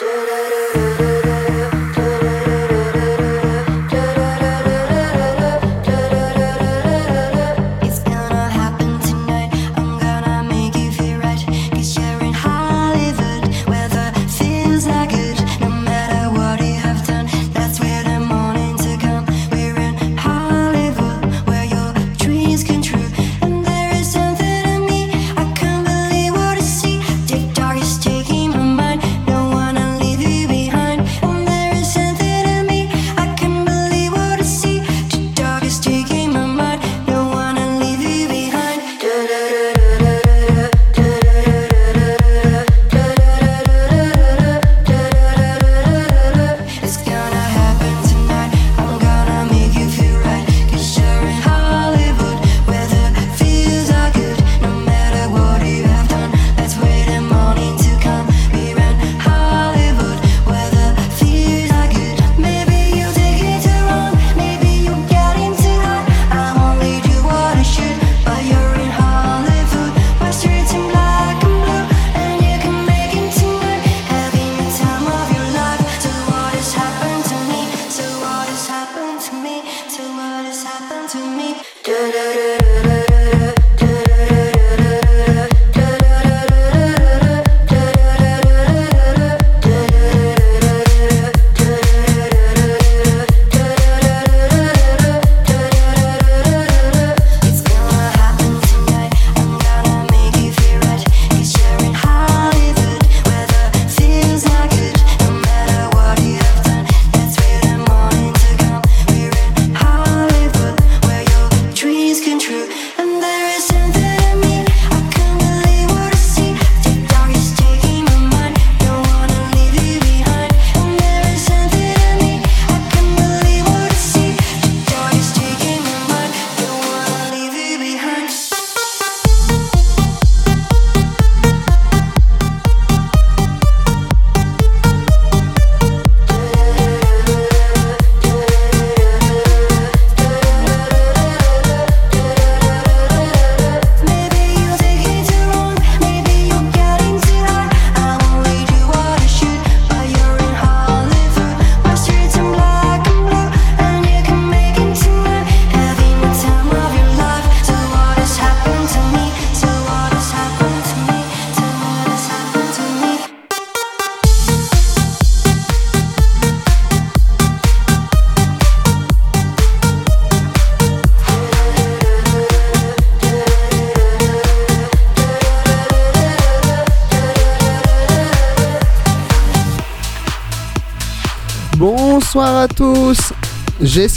Bonsoir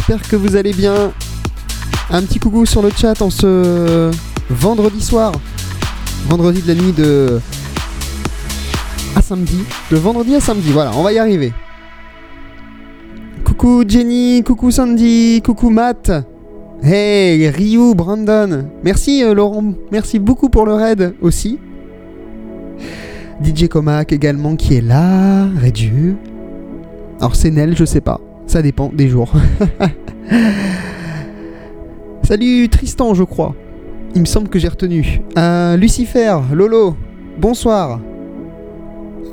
j'espère que vous allez bien. Un petit coucou sur le chat en ce vendredi soir, vendredi de la nuit de à samedi, de vendredi à samedi, voilà, on va y arriver. Coucou Jenny, coucou Sandy, coucou Matt. Hey Ryu, Brandon. Merci euh, Laurent, merci beaucoup pour le raid aussi. DJ Comac également qui est là, Redu. Alors c'est Nel, je sais pas. Ça dépend des jours. Salut Tristan, je crois. Il me semble que j'ai retenu. Euh, Lucifer, Lolo, bonsoir.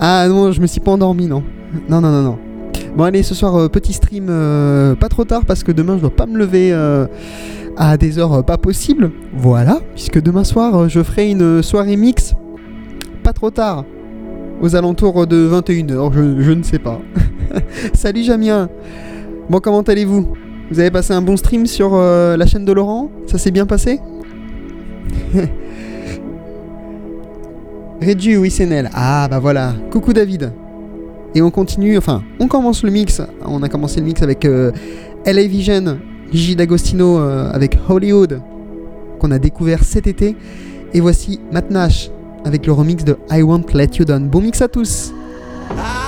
Ah non, je me suis pas endormi, non. Non, non, non, non. Bon, allez, ce soir, euh, petit stream euh, pas trop tard parce que demain, je dois pas me lever euh, à des heures pas possibles. Voilà, puisque demain soir, je ferai une soirée mix pas trop tard. Aux alentours de 21h, je, je ne sais pas. Salut Jamien. Bon, comment allez-vous? Vous avez passé un bon stream sur euh, la chaîne de Laurent? Ça s'est bien passé? Rédu, oui, c'est Nel. Ah, bah voilà. Coucou David. Et on continue, enfin, on commence le mix. On a commencé le mix avec euh, LA Vision, Gigi D'Agostino euh, avec Hollywood, qu'on a découvert cet été. Et voici Matt Nash avec le remix de I Won't Let You Down. Bon mix à tous. I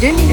Depuis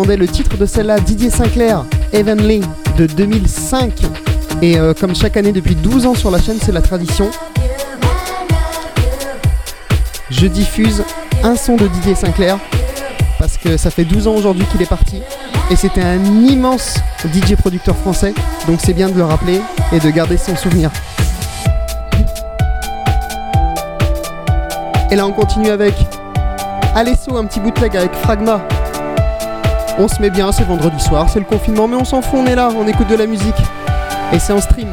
le titre de celle-là, Didier Sinclair, Heavenly, de 2005. Et euh, comme chaque année depuis 12 ans sur la chaîne, c'est la tradition. Je diffuse un son de Didier Sinclair parce que ça fait 12 ans aujourd'hui qu'il est parti et c'était un immense DJ producteur français donc c'est bien de le rappeler et de garder son souvenir. Et là on continue avec Alesso, un petit bootleg avec Fragma. On se met bien, c'est vendredi soir, c'est le confinement mais on s'en fout, on est là, on écoute de la musique et c'est en stream.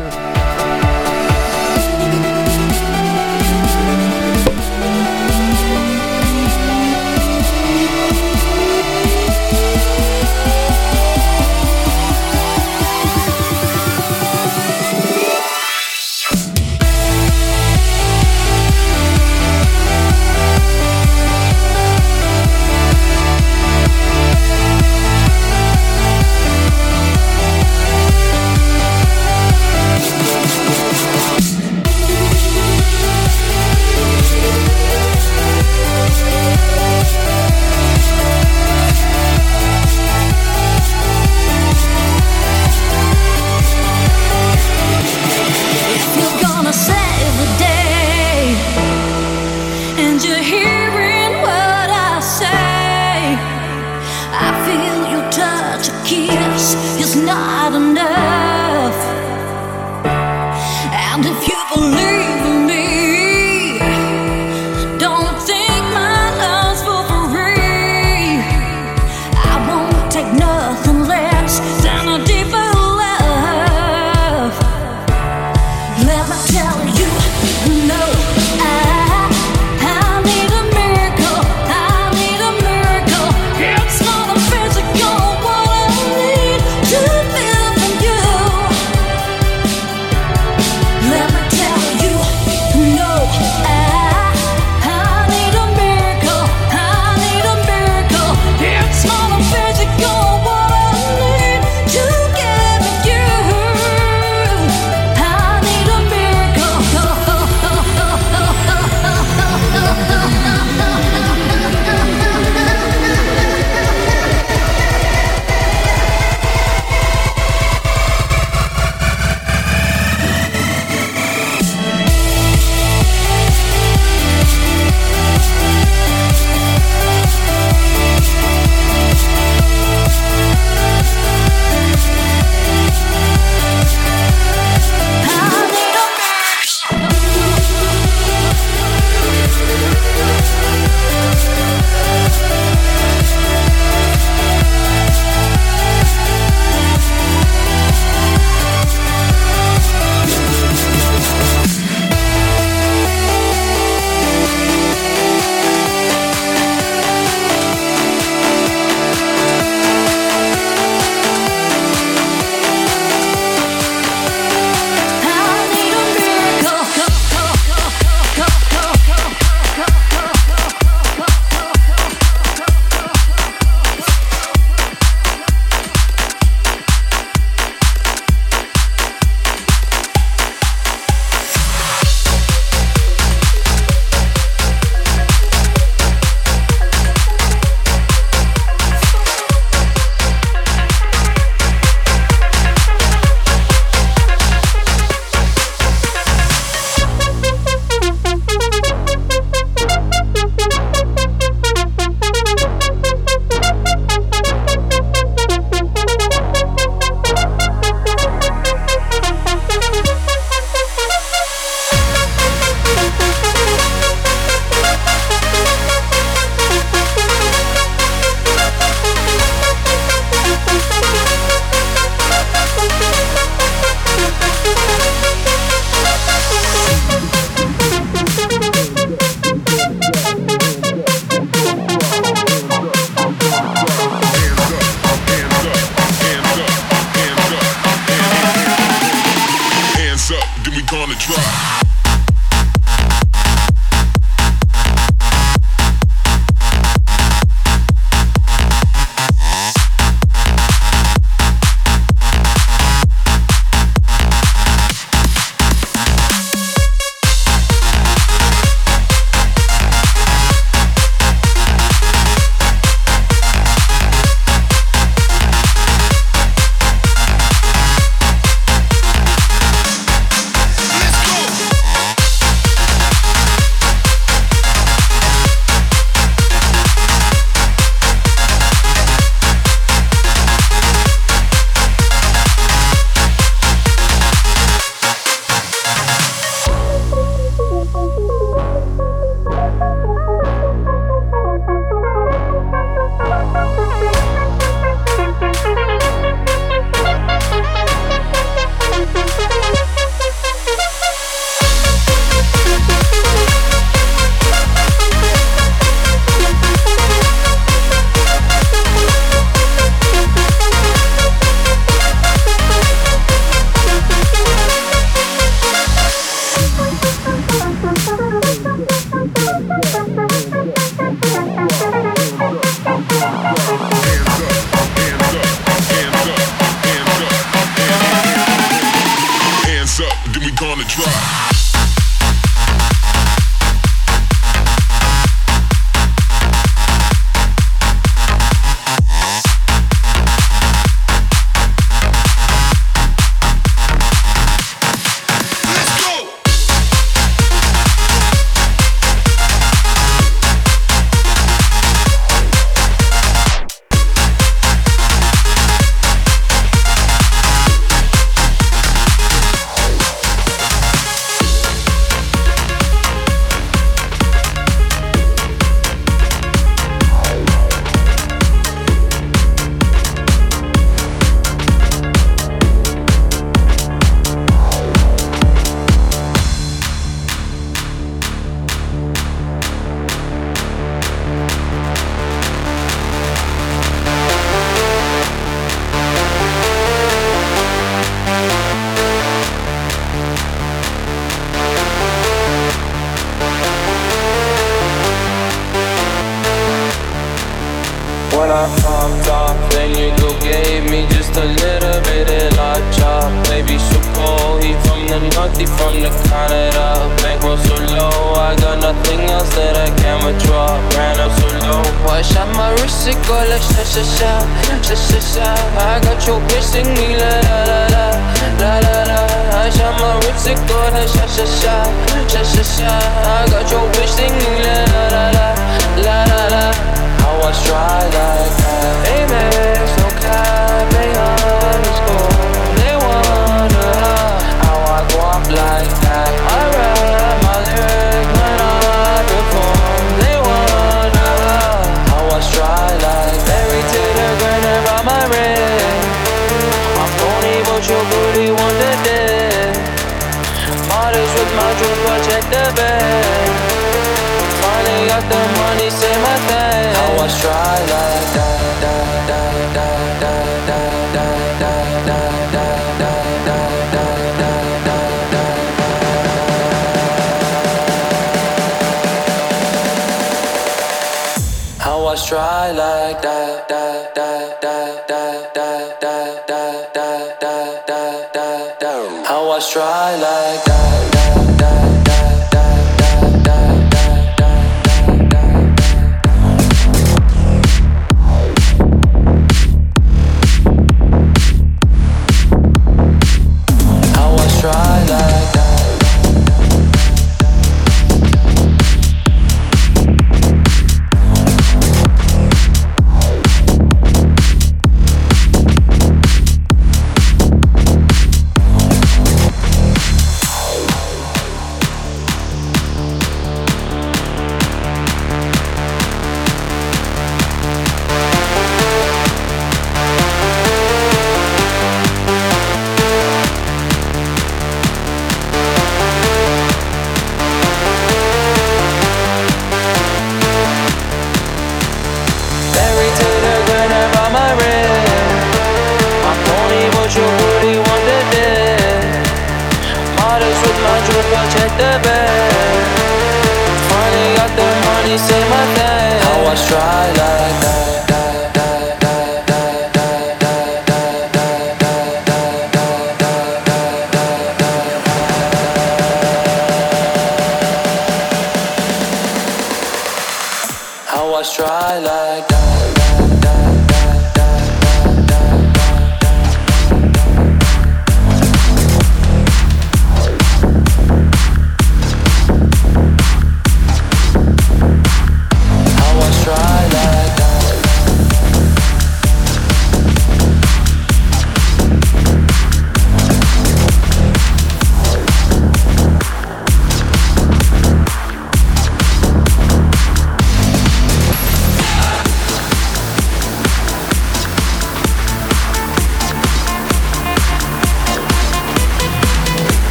How I try like that, that, that,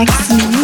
Maximum.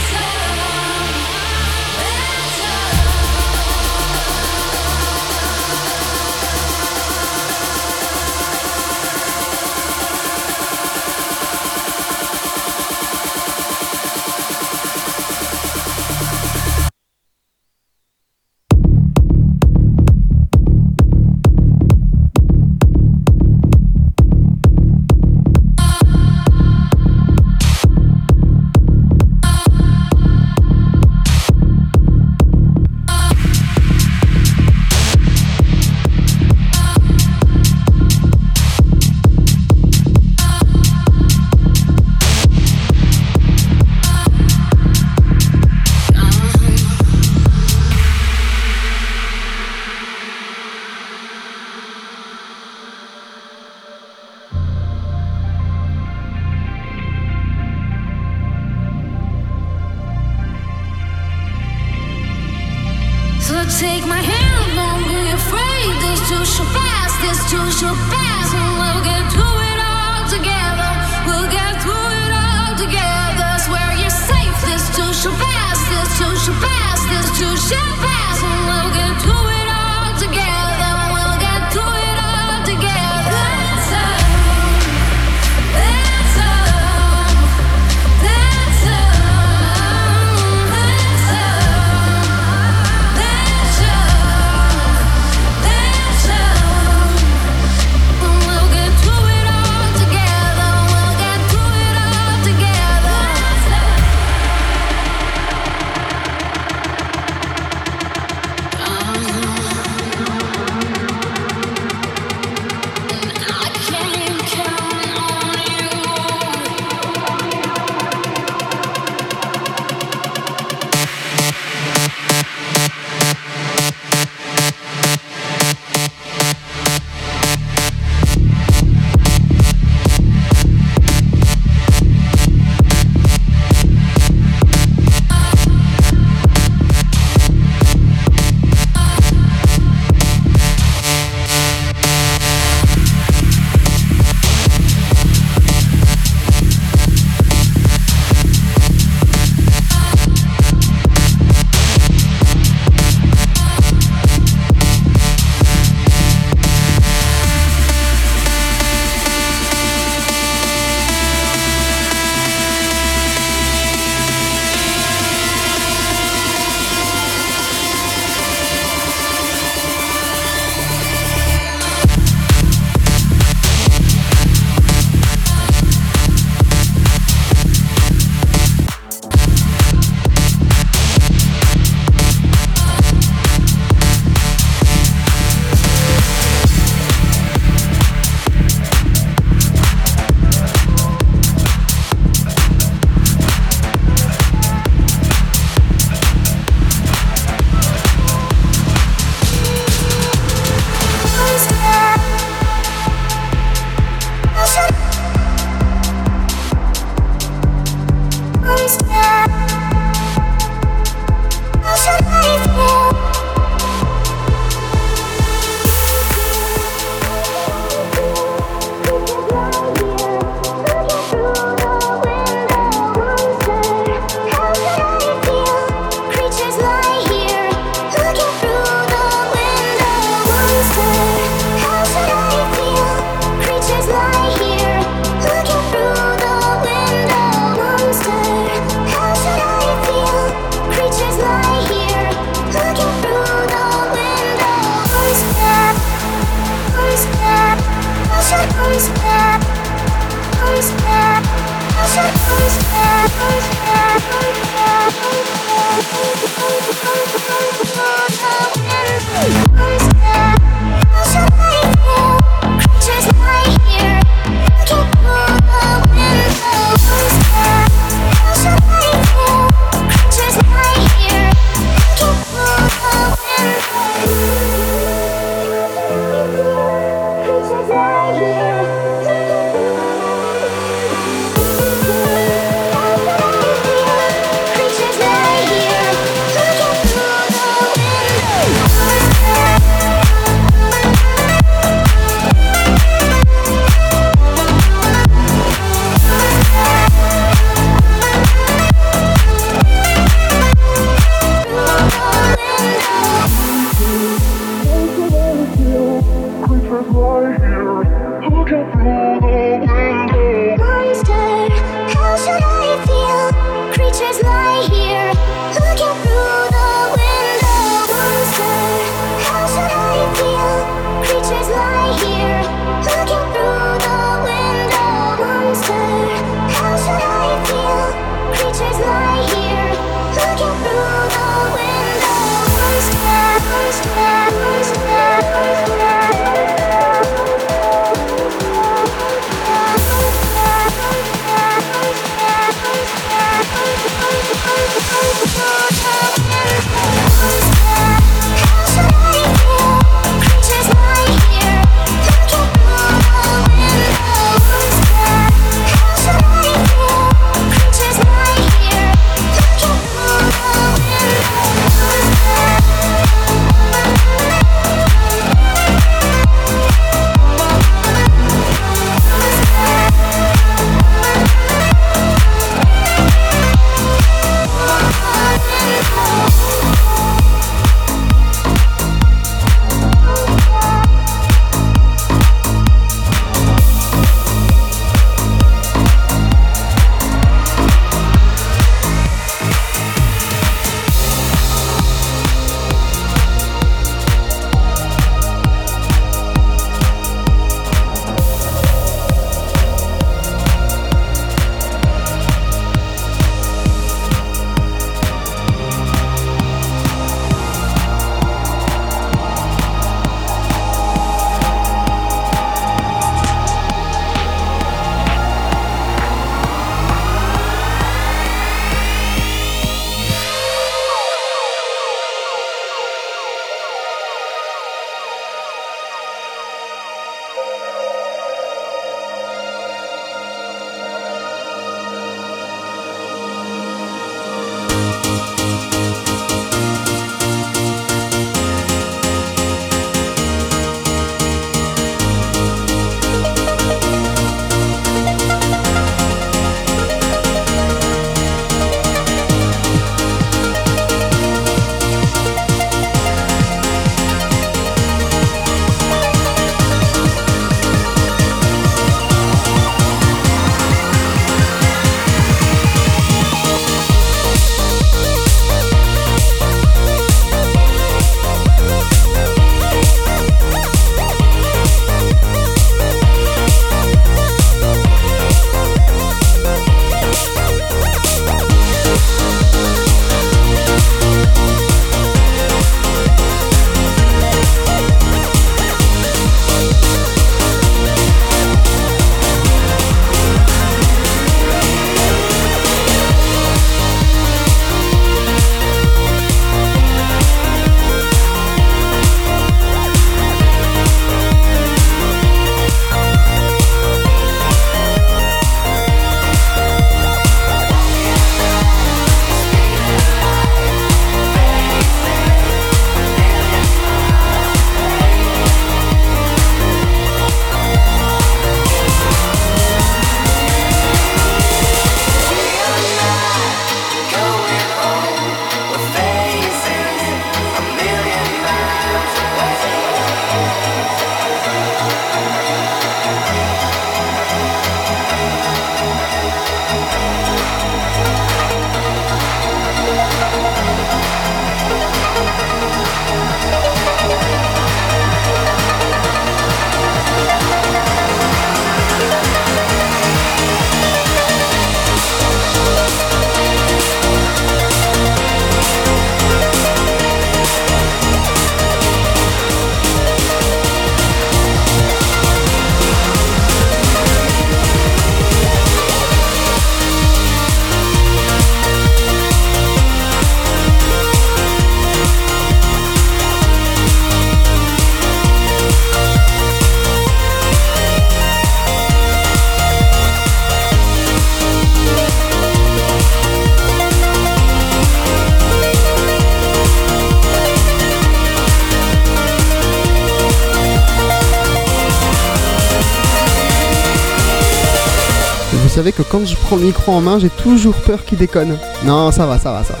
Savez que quand je prends le micro en main, j'ai toujours peur qu'il déconne. Non, ça va, ça va, ça va.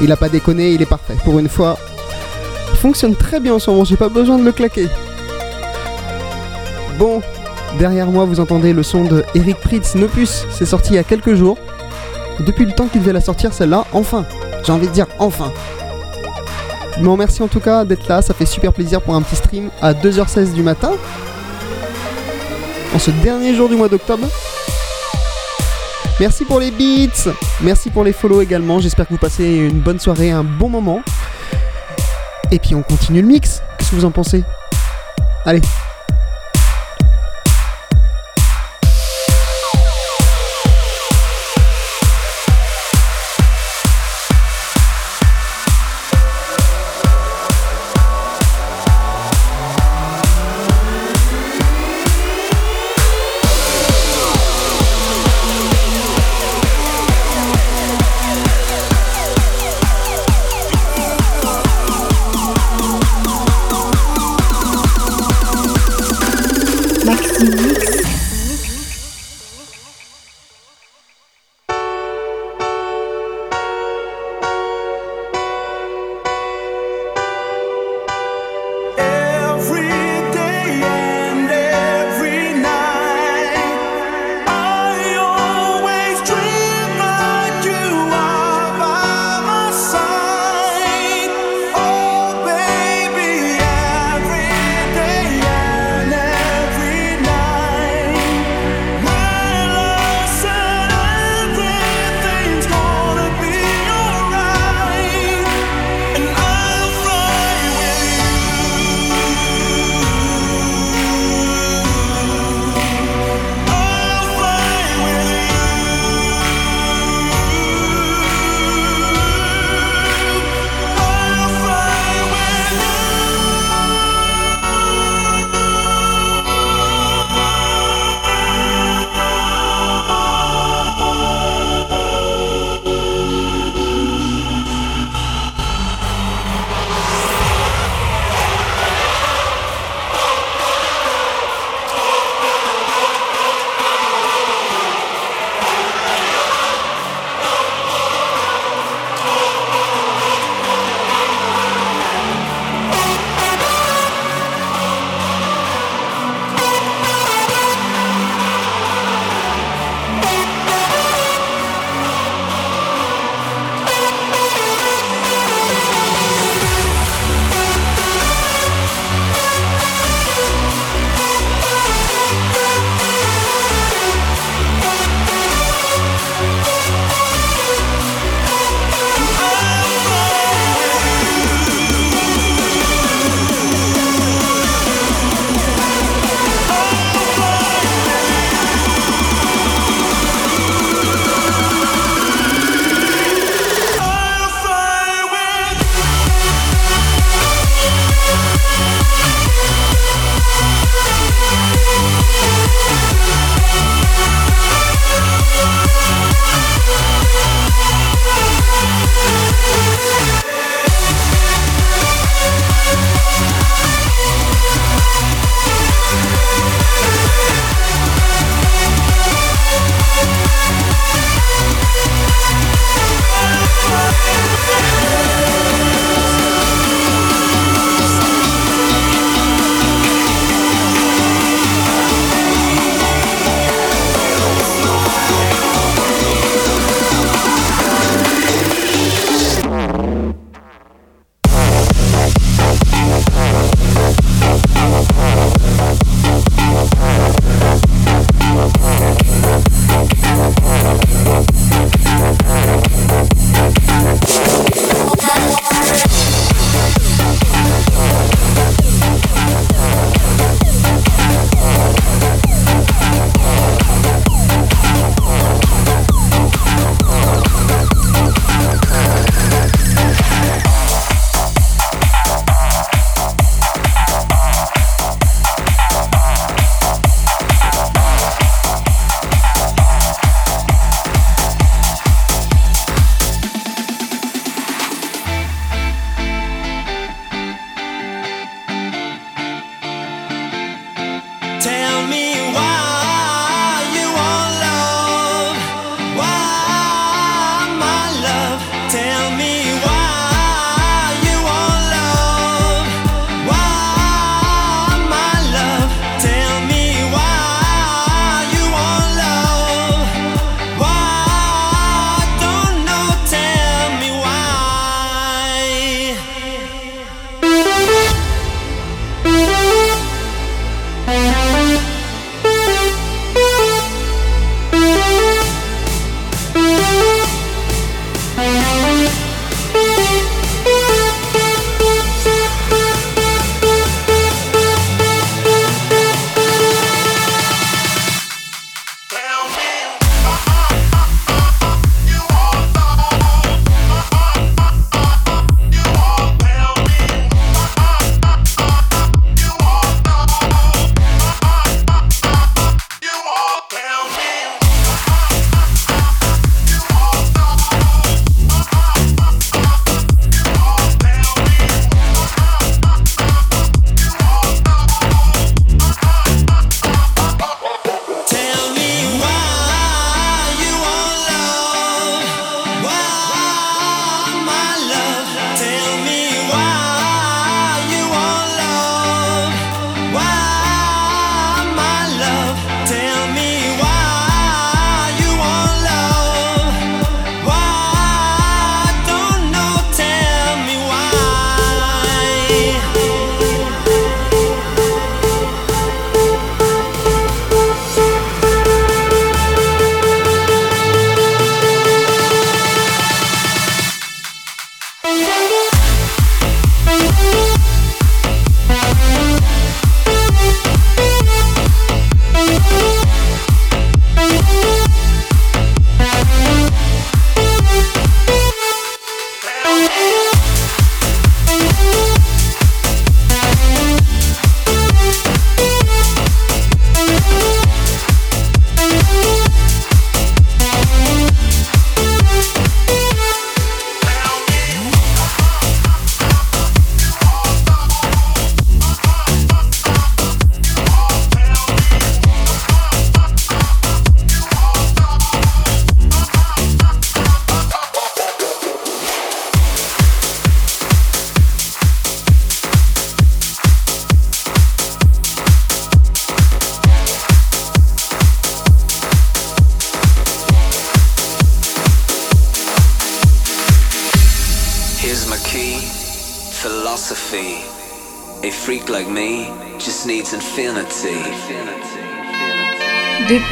Il a pas déconné, il est parfait. Pour une fois, il fonctionne très bien en ce moment, j'ai pas besoin de le claquer. Bon, derrière moi, vous entendez le son de Eric Pritz Nopus. C'est sorti il y a quelques jours. Depuis le temps qu'il devait la sortir, celle-là, enfin. J'ai envie de dire enfin. Vous remercie en tout cas d'être là, ça fait super plaisir pour un petit stream à 2h16 du matin. En ce dernier jour du mois d'octobre. Merci pour les beats, merci pour les follow également. J'espère que vous passez une bonne soirée, un bon moment. Et puis on continue le mix. Qu'est-ce que vous en pensez? Allez.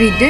Depuis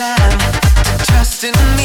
time. To trust in me,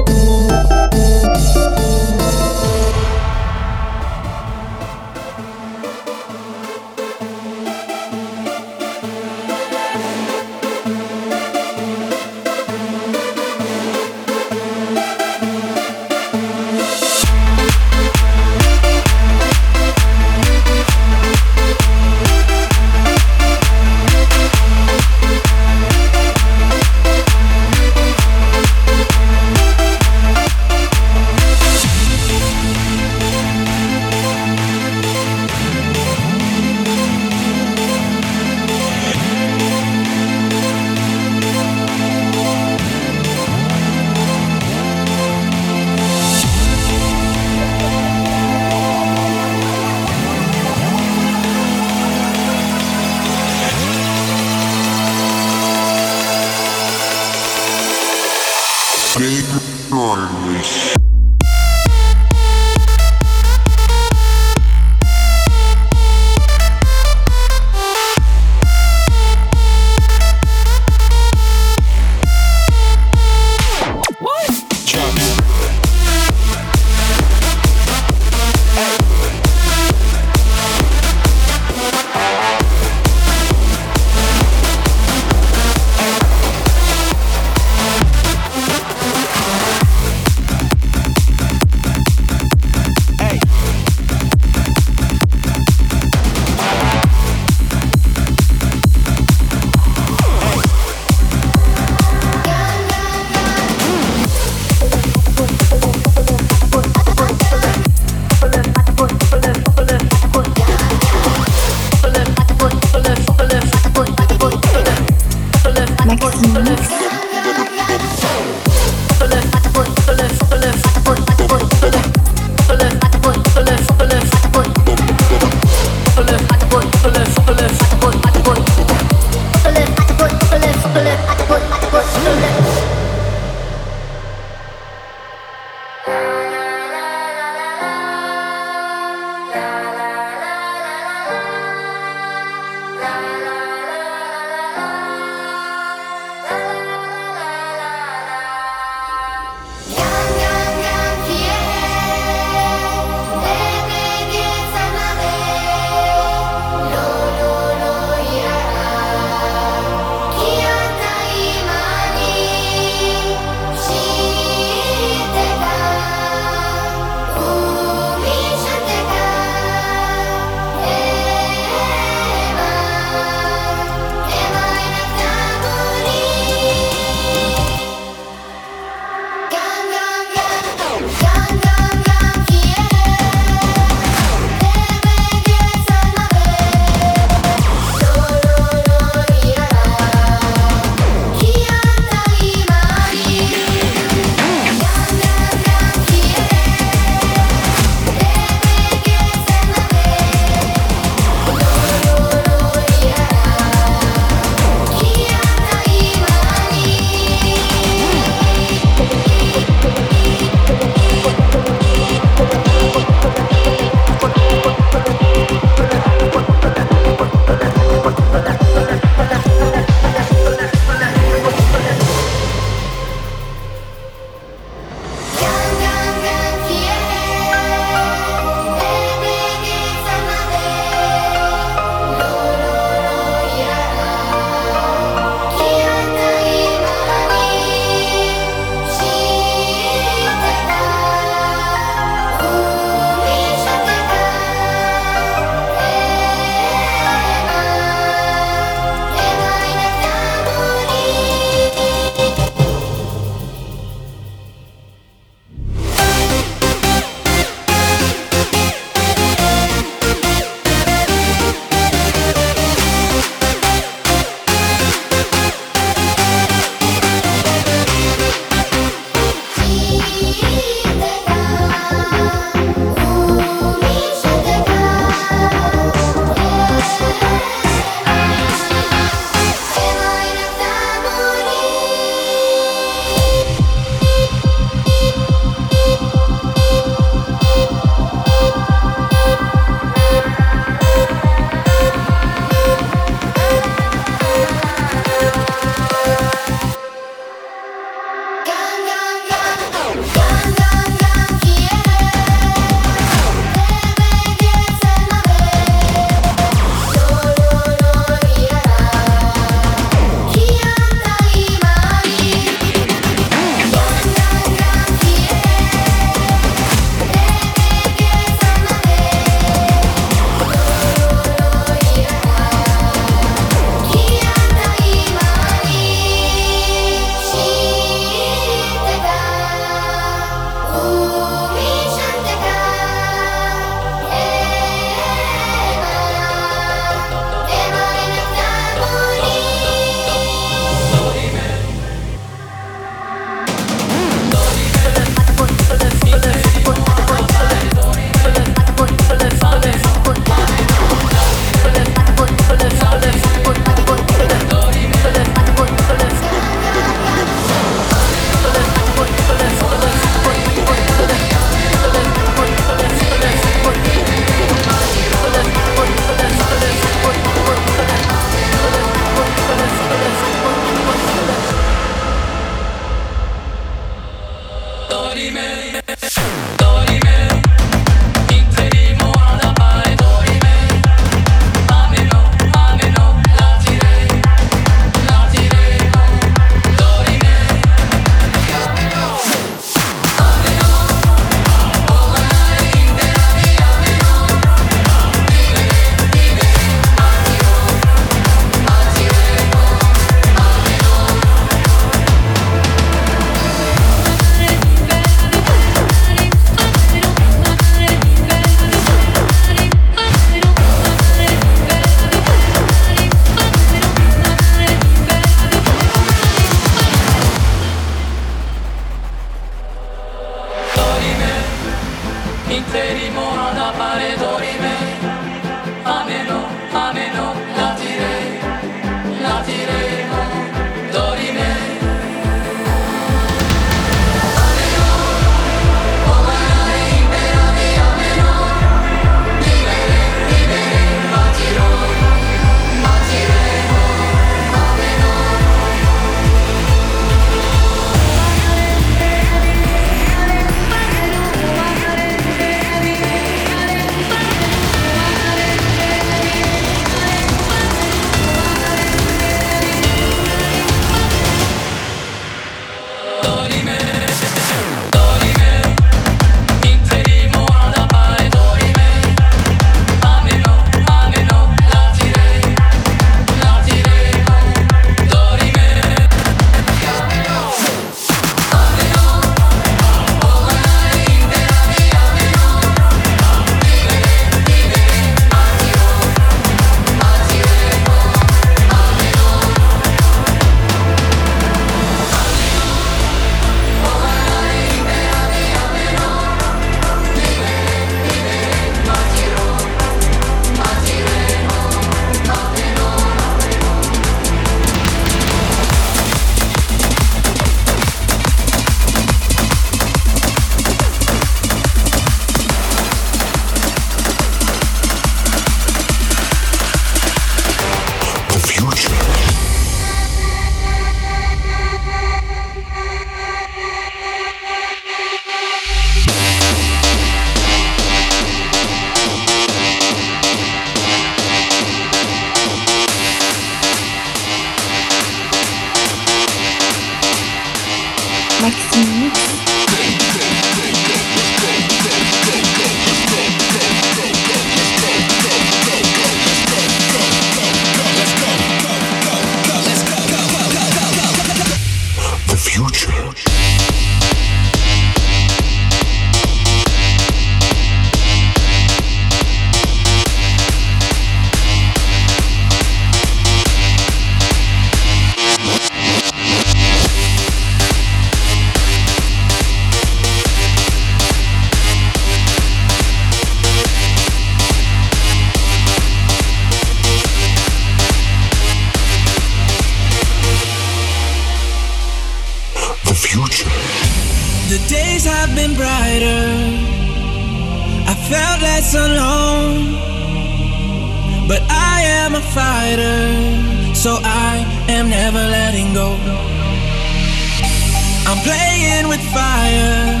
I'm playing with fire.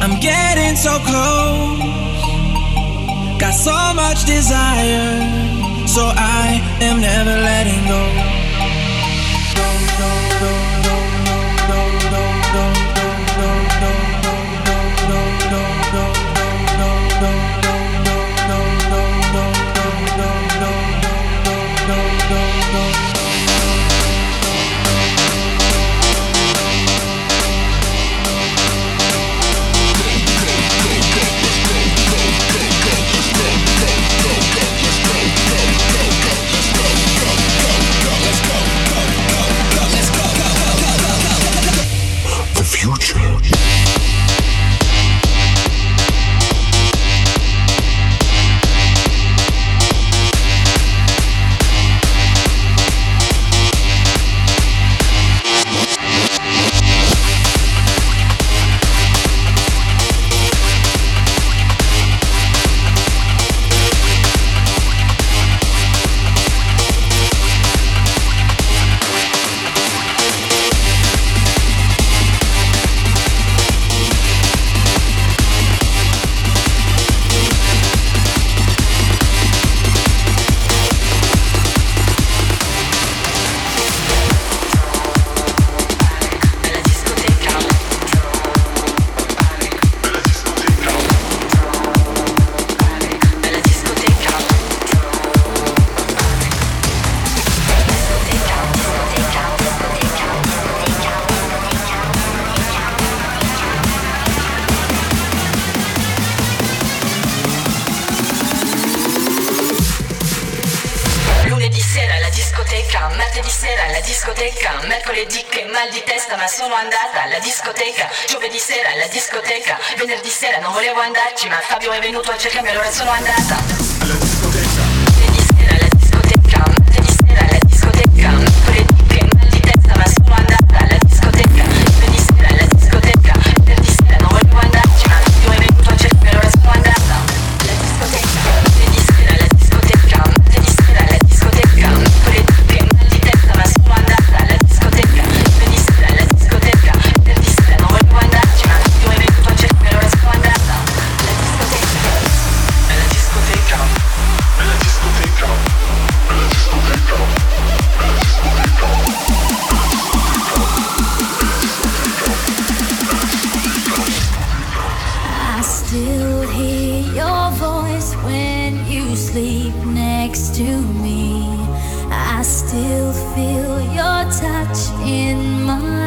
I'm getting so close. Got so much desire, so I am never letting go. è venuto a cercarmi, allora sono andata. in my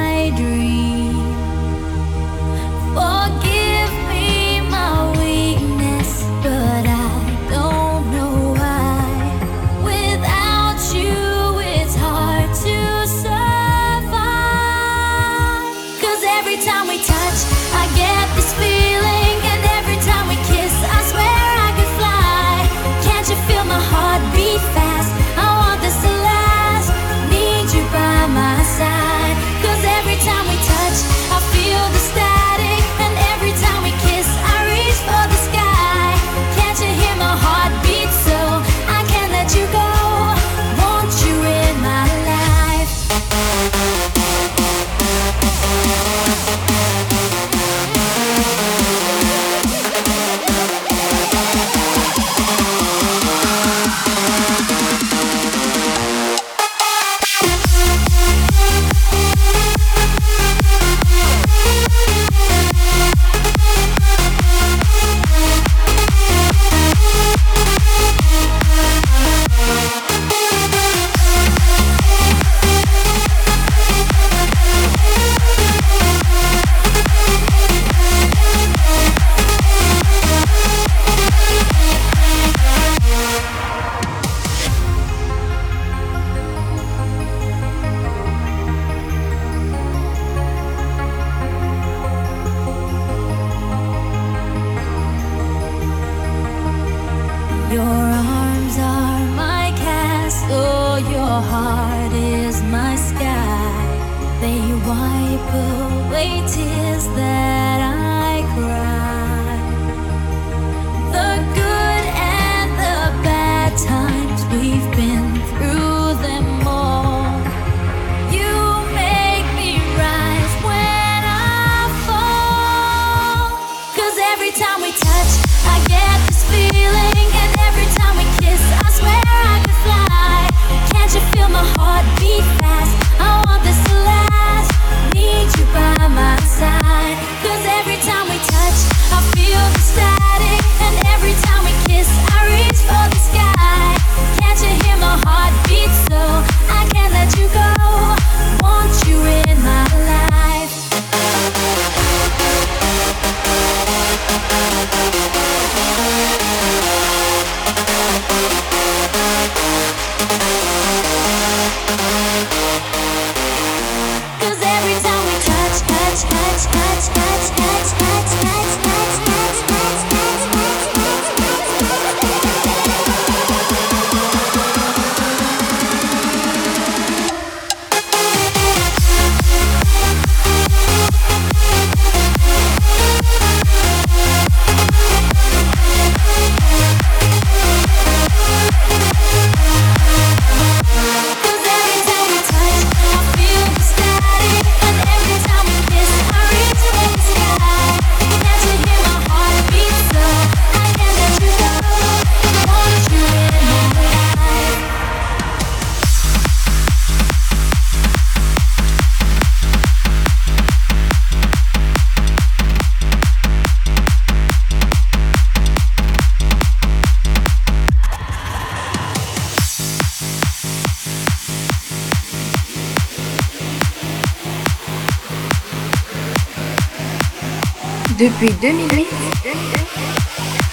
Depuis 2008,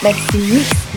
Maxi